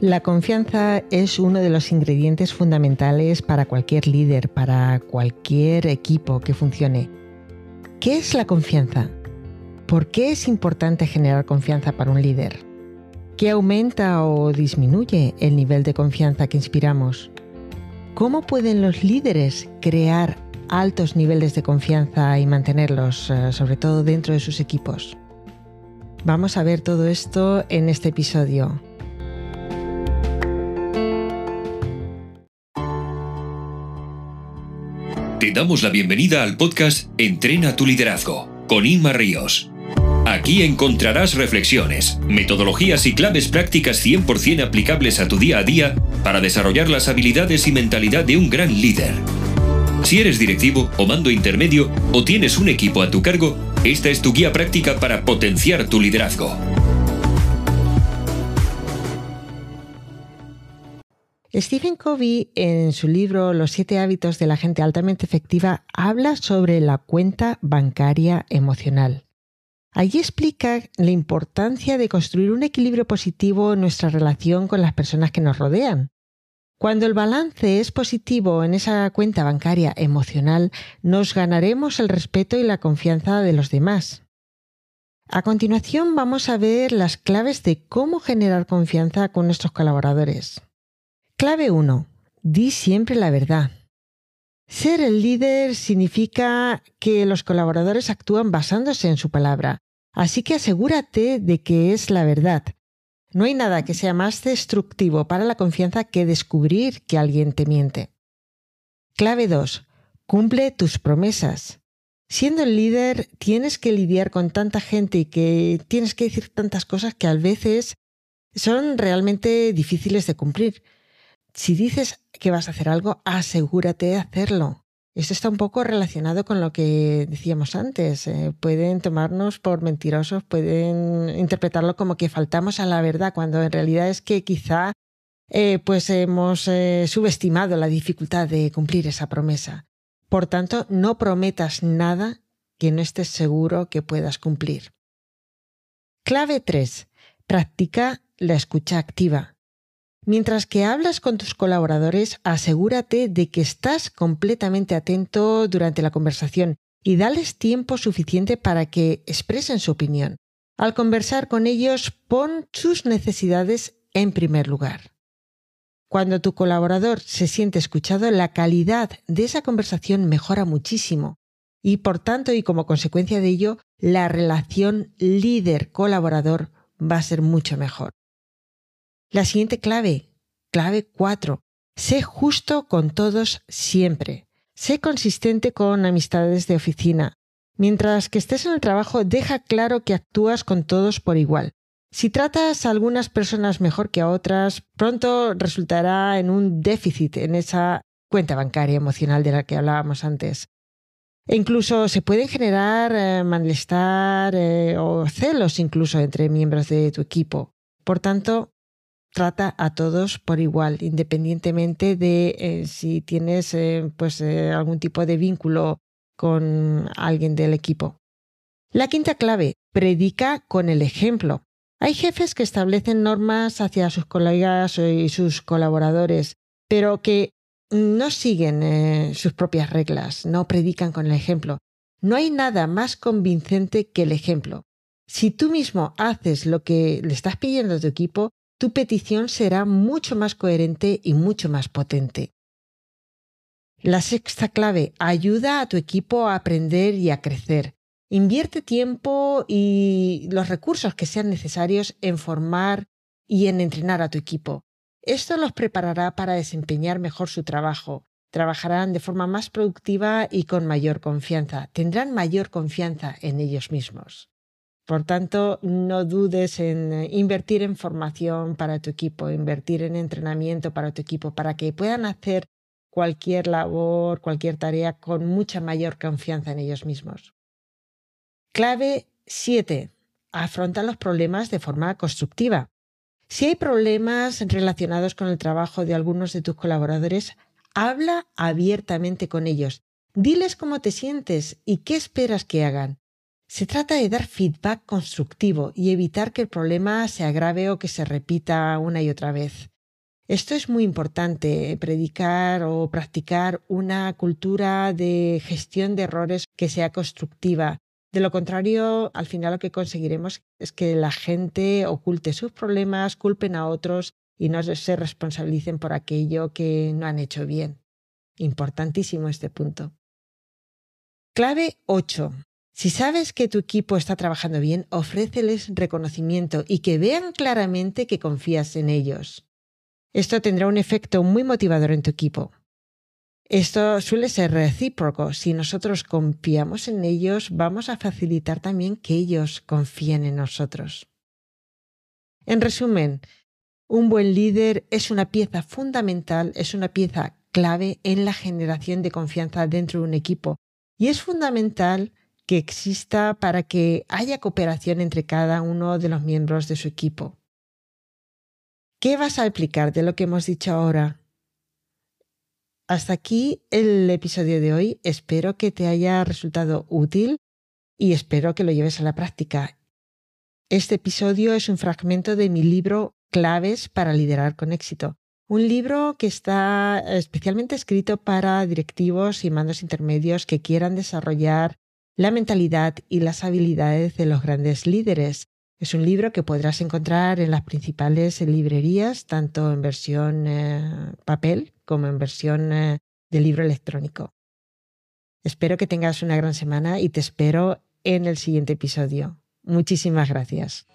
La confianza es uno de los ingredientes fundamentales para cualquier líder, para cualquier equipo que funcione. ¿Qué es la confianza? ¿Por qué es importante generar confianza para un líder? ¿Qué aumenta o disminuye el nivel de confianza que inspiramos? ¿Cómo pueden los líderes crear altos niveles de confianza y mantenerlos, eh, sobre todo dentro de sus equipos? Vamos a ver todo esto en este episodio. Damos la bienvenida al podcast Entrena tu liderazgo con Inma Ríos. Aquí encontrarás reflexiones, metodologías y claves prácticas 100% aplicables a tu día a día para desarrollar las habilidades y mentalidad de un gran líder. Si eres directivo o mando intermedio o tienes un equipo a tu cargo, esta es tu guía práctica para potenciar tu liderazgo. Stephen Covey, en su libro Los siete hábitos de la gente altamente efectiva, habla sobre la cuenta bancaria emocional. Allí explica la importancia de construir un equilibrio positivo en nuestra relación con las personas que nos rodean. Cuando el balance es positivo en esa cuenta bancaria emocional, nos ganaremos el respeto y la confianza de los demás. A continuación vamos a ver las claves de cómo generar confianza con nuestros colaboradores. Clave 1. Di siempre la verdad. Ser el líder significa que los colaboradores actúan basándose en su palabra, así que asegúrate de que es la verdad. No hay nada que sea más destructivo para la confianza que descubrir que alguien te miente. Clave 2. Cumple tus promesas. Siendo el líder, tienes que lidiar con tanta gente y que tienes que decir tantas cosas que a veces son realmente difíciles de cumplir si dices que vas a hacer algo, asegúrate de hacerlo. Esto está un poco relacionado con lo que decíamos antes. Eh, pueden tomarnos por mentirosos, pueden interpretarlo como que faltamos a la verdad, cuando en realidad es que quizá eh, pues hemos eh, subestimado la dificultad de cumplir esa promesa. Por tanto, no prometas nada que no estés seguro que puedas cumplir. Clave 3. Practica la escucha activa. Mientras que hablas con tus colaboradores, asegúrate de que estás completamente atento durante la conversación y dales tiempo suficiente para que expresen su opinión. Al conversar con ellos, pon sus necesidades en primer lugar. Cuando tu colaborador se siente escuchado, la calidad de esa conversación mejora muchísimo y por tanto y como consecuencia de ello, la relación líder-colaborador va a ser mucho mejor. La siguiente clave, clave 4. Sé justo con todos siempre. Sé consistente con amistades de oficina. Mientras que estés en el trabajo, deja claro que actúas con todos por igual. Si tratas a algunas personas mejor que a otras, pronto resultará en un déficit en esa cuenta bancaria emocional de la que hablábamos antes. E incluso se pueden generar eh, malestar eh, o celos incluso entre miembros de tu equipo. Por tanto, trata a todos por igual, independientemente de eh, si tienes eh, pues, eh, algún tipo de vínculo con alguien del equipo. La quinta clave, predica con el ejemplo. Hay jefes que establecen normas hacia sus colegas y sus colaboradores, pero que no siguen sus propias reglas, no predican con el ejemplo. No hay nada más convincente que el ejemplo. Si tú mismo haces lo que le estás pidiendo a tu equipo, tu petición será mucho más coherente y mucho más potente. La sexta clave, ayuda a tu equipo a aprender y a crecer. Invierte tiempo y los recursos que sean necesarios en formar y en entrenar a tu equipo. Esto los preparará para desempeñar mejor su trabajo. Trabajarán de forma más productiva y con mayor confianza. Tendrán mayor confianza en ellos mismos. Por tanto, no dudes en eh, invertir en formación para tu equipo, invertir en entrenamiento para tu equipo, para que puedan hacer cualquier labor, cualquier tarea con mucha mayor confianza en ellos mismos. Clave 7. Afronta los problemas de forma constructiva. Si hay problemas relacionados con el trabajo de algunos de tus colaboradores, habla abiertamente con ellos. Diles cómo te sientes y qué esperas que hagan. Se trata de dar feedback constructivo y evitar que el problema se agrave o que se repita una y otra vez. Esto es muy importante, predicar o practicar una cultura de gestión de errores que sea constructiva. De lo contrario, al final lo que conseguiremos es que la gente oculte sus problemas, culpen a otros y no se responsabilicen por aquello que no han hecho bien. Importantísimo este punto. Clave 8. Si sabes que tu equipo está trabajando bien, ofréceles reconocimiento y que vean claramente que confías en ellos. Esto tendrá un efecto muy motivador en tu equipo. Esto suele ser recíproco. Si nosotros confiamos en ellos, vamos a facilitar también que ellos confíen en nosotros. En resumen, un buen líder es una pieza fundamental, es una pieza clave en la generación de confianza dentro de un equipo y es fundamental que exista para que haya cooperación entre cada uno de los miembros de su equipo. ¿Qué vas a aplicar de lo que hemos dicho ahora? Hasta aquí el episodio de hoy. Espero que te haya resultado útil y espero que lo lleves a la práctica. Este episodio es un fragmento de mi libro Claves para liderar con éxito. Un libro que está especialmente escrito para directivos y mandos intermedios que quieran desarrollar la mentalidad y las habilidades de los grandes líderes es un libro que podrás encontrar en las principales librerías, tanto en versión eh, papel como en versión eh, de libro electrónico. Espero que tengas una gran semana y te espero en el siguiente episodio. Muchísimas gracias.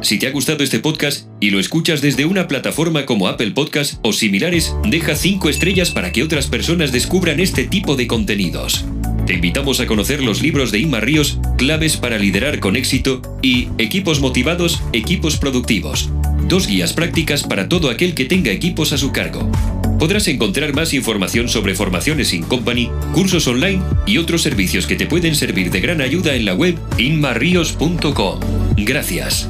Si te ha gustado este podcast y lo escuchas desde una plataforma como Apple Podcast o similares, deja 5 estrellas para que otras personas descubran este tipo de contenidos. Te invitamos a conocer los libros de Inma Ríos, Claves para liderar con éxito y Equipos motivados, equipos productivos. Dos guías prácticas para todo aquel que tenga equipos a su cargo. Podrás encontrar más información sobre formaciones in company, cursos online y otros servicios que te pueden servir de gran ayuda en la web inmarrios.com. Gracias.